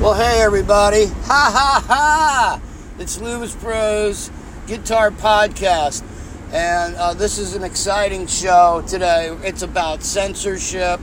Well, hey everybody. Ha ha ha! It's Luvis Pros Guitar Podcast. And uh, this is an exciting show today. It's about censorship,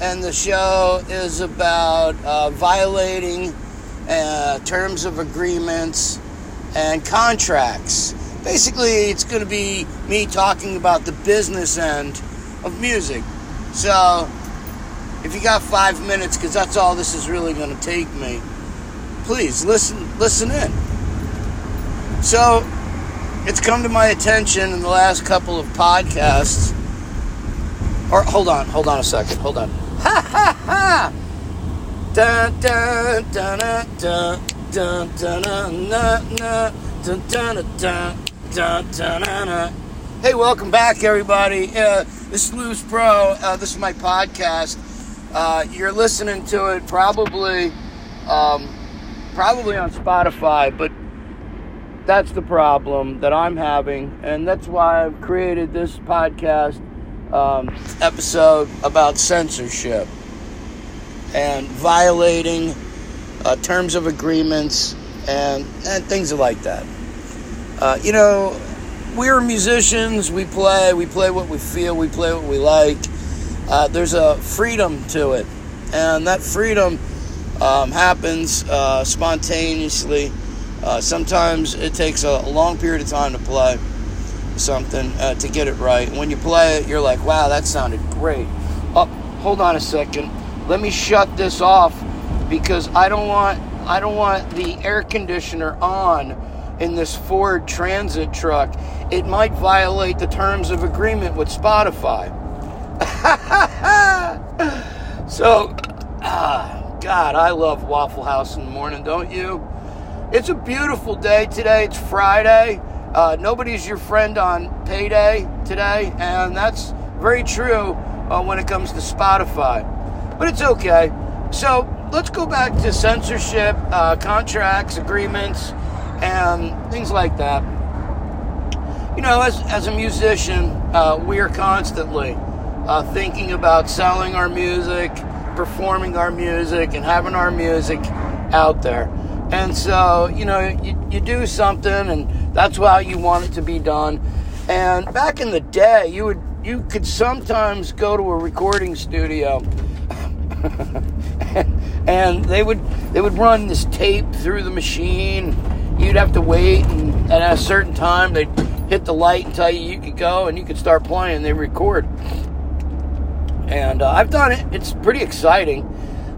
and the show is about uh, violating uh, terms of agreements and contracts. Basically, it's going to be me talking about the business end of music. So, if you got five minutes, because that's all this is really going to take me, please listen, listen in. So, it's come to my attention in the last couple of podcasts. Or hold on, hold on a second, hold on. Ha ha ha! Hey, welcome back, everybody. Uh, this is Luvis Pro. Uh, this is my podcast. Uh, you're listening to it probably, um, probably on Spotify, but that's the problem that I'm having, and that's why I've created this podcast um, episode about censorship and violating uh, terms of agreements and, and things like that. Uh, you know, we're musicians. We play. We play what we feel. We play what we like. Uh, there's a freedom to it, and that freedom um, happens uh, spontaneously. Uh, sometimes it takes a, long period of time to play something uh, to get it right. When you play it, you're like, "Wow, that sounded great." Oh, hold on a second. Let me shut this off because I don't want I don't want the air conditioner on in this Ford Transit truck, it might violate the terms of agreement with Spotify. so, ah, God, I love Waffle House in the morning, don't you? It's a beautiful day today. It's Friday. Uh, nobody's your friend on payday today, and that's very true uh, when it comes to Spotify. But it's okay. So let's go back to censorship, uh, contracts, agreements and things like that. You know, as, as a musician, uh, we are constantly uh, thinking about selling our music, performing our music, and having our music out there. And so, you know, you, you do something, and that's how you want it to be done. And back in the day, you would you could sometimes go to a recording studio and they would they would run this tape through the machine you'd have to wait, and, and at a certain time they'd hit the light and tell you you could go, and you could start playing. They record, and uh, I've done it. It's pretty exciting.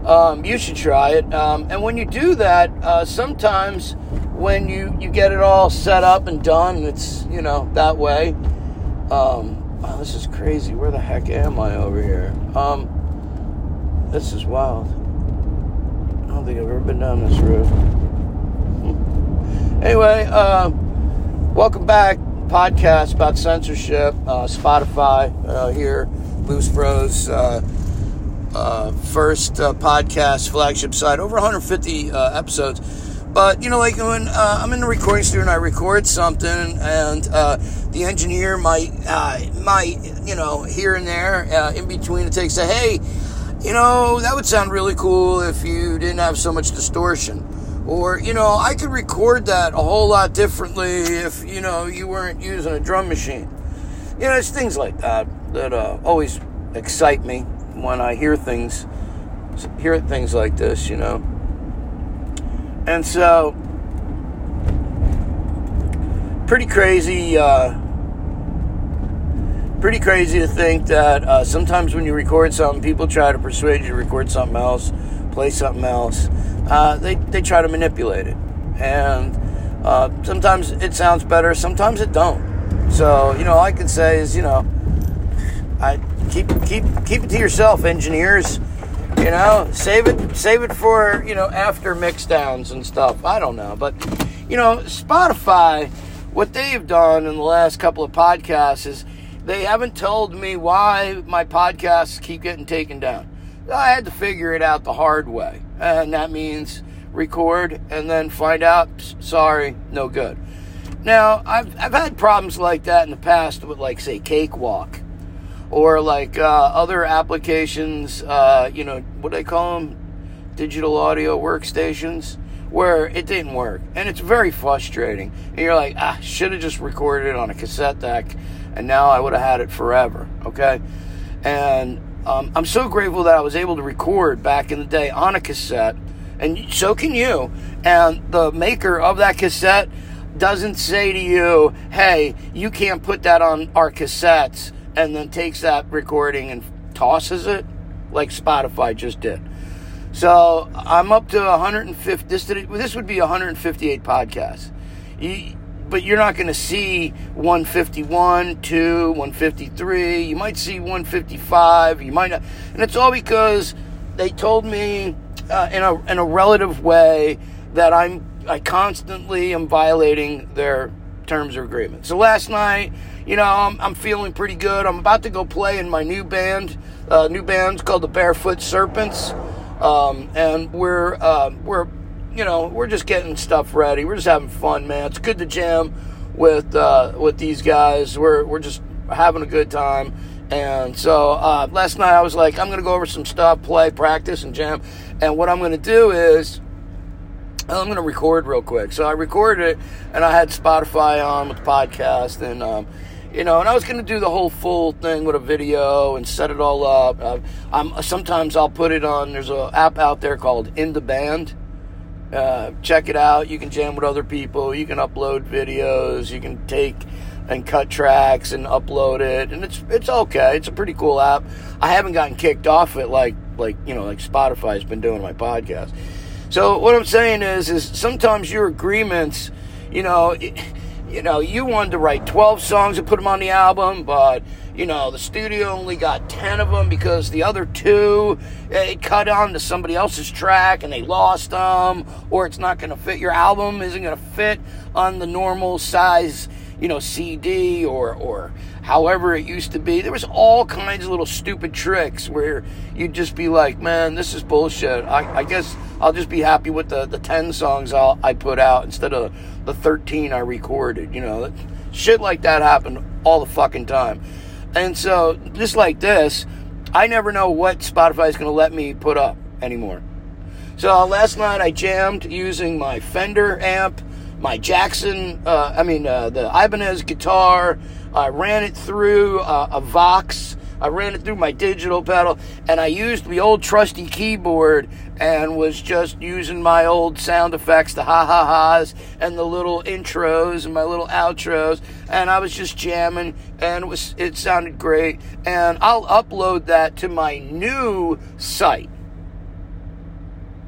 Um, you should try it. Um, and when you do that, uh, sometimes when you you get it all set up and done, it's you know that way. Um, oh, this is crazy. Where the heck am I over here? Um, this is wild. I don't think I've ever been down this road. Anyway, uh, welcome back. Podcast about censorship, uh, Spotify uh, here, Loose Bros. Uh, uh, first uh, podcast flagship site, over 150 episodes. But you know, like when I'm in the recording studio and I record something, and the engineer might might you know here and there in between it takes say, hey, you know that would sound really cool if you didn't have so much distortion or, you know, I could record that a whole lot differently if, you know, you weren't using a drum machine. You know, it's things like that that uh, always excite me when I hear things, hear things like this, you know. And so, pretty crazy, uh, pretty crazy to think that uh, sometimes when you record something, people try to persuade you to record something else, play something else uh, they, they try to manipulate it. And uh, sometimes it sounds better, sometimes it don't. So, you know, all I can say is, you know, I keep keep keep it to yourself, engineers. You know, save it save it for, you know, after mix downs and stuff. I don't know. But you know, Spotify, what they've done in the last couple of podcasts is they haven't told me why my podcasts keep getting taken down. I had to figure it out the hard way. And that means record and then find out, sorry, no good. Now, I've, I've had problems like that in the past with, like, say, Cakewalk or like uh, other applications, uh, you know, what do they call them? digital audio workstations where it didn't work. And it's very frustrating. And you're like, ah, should have just recorded it on a cassette deck and now I would have had it forever. Okay. And um, I'm so grateful that I was able to record back in the day on a cassette. And so can you. And the maker of that cassette doesn't say to you, hey, you can't put that on our cassettes, and then takes that recording and tosses it like Spotify just did. So I'm up to 150. This, this would be 158 podcasts. But you're not going to see 151, 2, 153. You might see 155. You might not. And it's all because they told me uh, in, a, in a relative way that I'm I constantly am violating their terms of agreement. So last night, you know, I'm, I'm feeling pretty good. I'm about to go play in my new band. Uh, new band's called the Barefoot Serpents, um, and we're uh, we're you know we're just getting stuff ready. We're just having fun, man. It's good to jam with uh, with these guys. We're we're just having a good time. And so uh, last night I was like, I'm gonna go over some stuff, play, practice, and jam. And what I'm gonna do is I'm going to record real quick. So I recorded it, and I had Spotify on with the podcast, and um, you know, and I was going to do the whole full thing with a video and set it all up. I'm sometimes I'll put it on. There's an app out there called In the Band. Uh, check it out. You can jam with other people. You can upload videos. You can take and cut tracks and upload it, and it's it's okay. It's a pretty cool app. I haven't gotten kicked off it like like you know like Spotify's been doing my podcast. So what I'm saying is, is sometimes your agreements, you know, you know, you wanted to write 12 songs and put them on the album, but you know, the studio only got 10 of them because the other two it cut on to somebody else's track and they lost them, or it's not going to fit. Your album isn't going to fit on the normal size, you know, CD or or however it used to be. There was all kinds of little stupid tricks where you'd just be like, man, this is bullshit. I, I guess I'll just be happy with the, the 10 songs I'll, I put out instead of the 13 I recorded. You know, shit like that happened all the fucking time. And so, just like this, I never know what Spotify is going to let me put up anymore. So last night I jammed using my Fender amp, my Jackson, uh, I mean, uh, the Ibanez guitar, I ran it through uh, a Vox. I ran it through my digital pedal, and I used the old trusty keyboard and was just using my old sound effects, the ha ha ha's, and the little intros and my little outros, and I was just jamming, and it was it sounded great. And I'll upload that to my new site.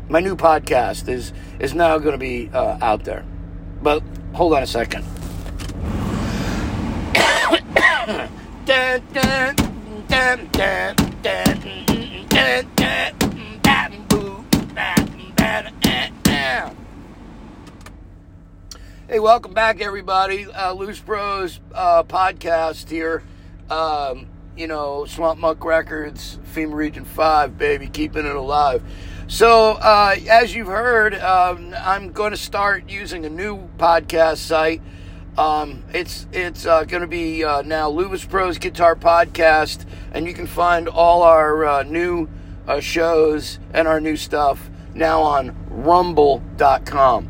My new podcast is is now going to be uh, out there, but hold on a second. Hey, welcome back, everybody. Uh, Loose Bros uh, podcast here. Um, you know, Swamp Muck Records, FEMA Region 5, baby, keeping it alive. So, uh, as you've heard, um, I'm going to start using a new podcast site. Um, it's it's uh, going to be uh, now Luvis Pros Guitar Podcast, and you can find all our uh, new uh, shows and our new stuff now on Rumble.com.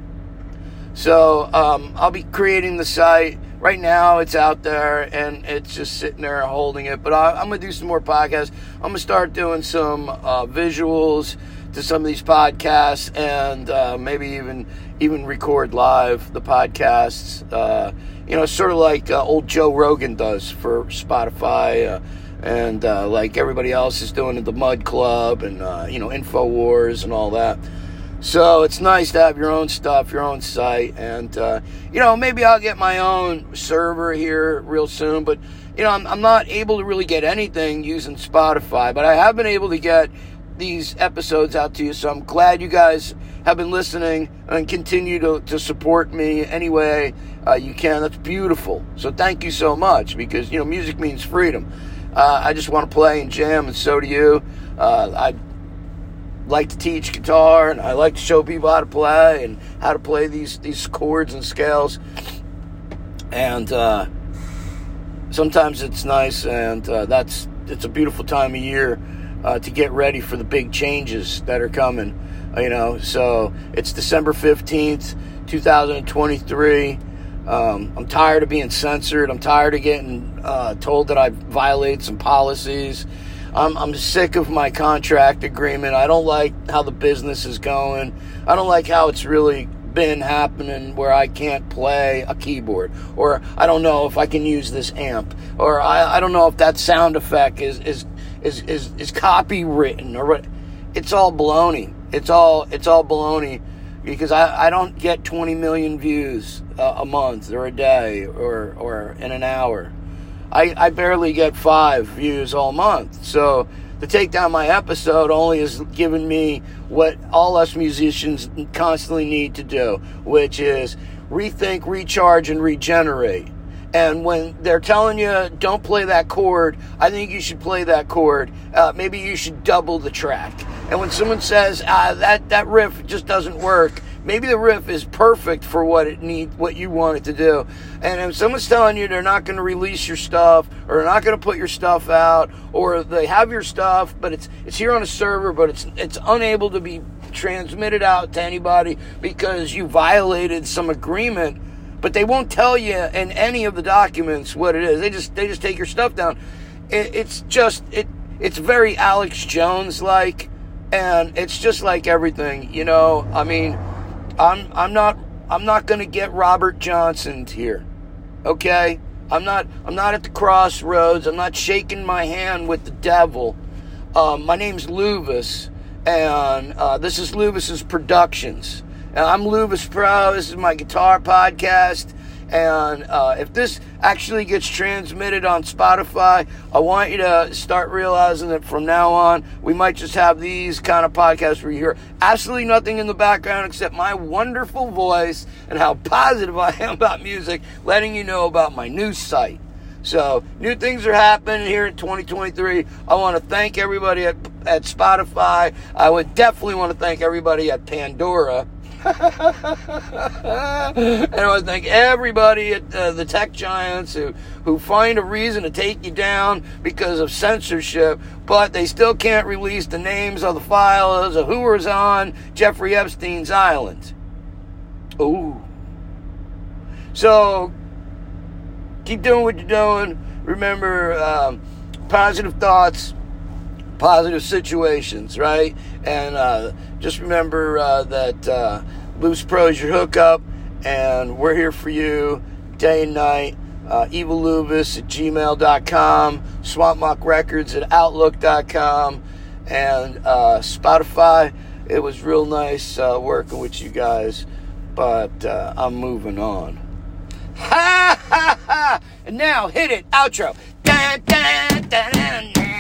So um, I'll be creating the site. Right now, it's out there and it's just sitting there holding it. But I, am going to do some more podcasts. I'm going to start doing some uh, visuals to some of these podcasts and uh, maybe even even record live the podcasts. Uh, you know, sort of like uh, old Joe Rogan does for Spotify, uh, and uh, like everybody else is doing at the Mug Club and uh, you know Infowars and all that. So it's nice to have your own stuff, your own site, and you know maybe I'll get my own server here real soon. But you know I'm, I'm not able to really get anything using Spotify, but I have been able to get these episodes out to you. So I'm glad you guys have been listening and continue to, to support me any way uh, you can. That's beautiful. So thank you so much because, you know, music means freedom. Uh, I just want to play and jam, and so do you. Uh, I like to teach guitar, and I like to show people how to play and how to play these, these chords and scales. And uh, sometimes it's nice, and uh, that's it's a beautiful time of year uh, to get ready for the big changes that are coming. You know, so it's December 15th, 2023. Um, I'm tired of being censored. I'm tired of getting uh, told that I violate some policies. I'm, I'm sick of my contract agreement. I don't like how the business is going. I don't like how it's really been happening where I can't play a keyboard, or I don't know if I can use this amp, or I, I don't know if that sound effect is is is is, is copywritten or what. It's all baloney. It's all it's all baloney because I, I don't get 20 million views uh, a month or a day or or in an hour. I, I barely get five views all month. So to take down my episode only has given me what all us musicians constantly need to do, which is rethink, recharge, and regenerate. And when they're telling you don't play that chord, I think you should play that chord. Uh, maybe you should double the track. And when someone says ah, that that riff just doesn't work, maybe the riff is perfect for what it need, what you want it to do. And if someone's telling you they're not going to release your stuff, or they're not going to put your stuff out, or they have your stuff, but it's it's here on a server, but it's it's unable to be transmitted out to anybody because you violated some agreement but they won't tell you in any of the documents what it is. They just they just take your stuff down. It, it's just it it's very Alex Jones like, and it's just like everything, you know. I mean, I'm I'm not I'm not gonna get Robert Johnson here, okay? I'm not I'm not at the crossroads. I'm not shaking my hand with the devil. Um, my name's Luvis, and uh, this is Luvis's Productions. I'm Luvis Pro. This is my guitar podcast. And uh, if this actually gets transmitted on Spotify, I want you to start realizing that from now on, we might just have these kind of podcasts where you hear absolutely nothing in the background except my wonderful voice and how positive I am about music, letting you know about my new site. So, new things are happening here in 2023. I want to thank everybody at, at Spotify. I would definitely want to thank everybody at Pandora and I to thank everybody at uh, the tech giants who, who find a reason to take you down because of censorship, but they still can't release the names of the files of who was on Jeffrey Epstein's island. Ooh. So, keep doing what you're doing. Remember, um, positive thoughts, positive situations, right? And uh, just remember uh, that uh, Loose Pro is your hookup, and we're here for you day and night. Uh, Evil Luvis at gmail.com, Swamp Mock Records at outlook.com, and uh, Spotify. It was real nice uh, working with you guys, but uh, I'm moving on. Ha ha ha! And now hit it, outro. Dun, dun, dun,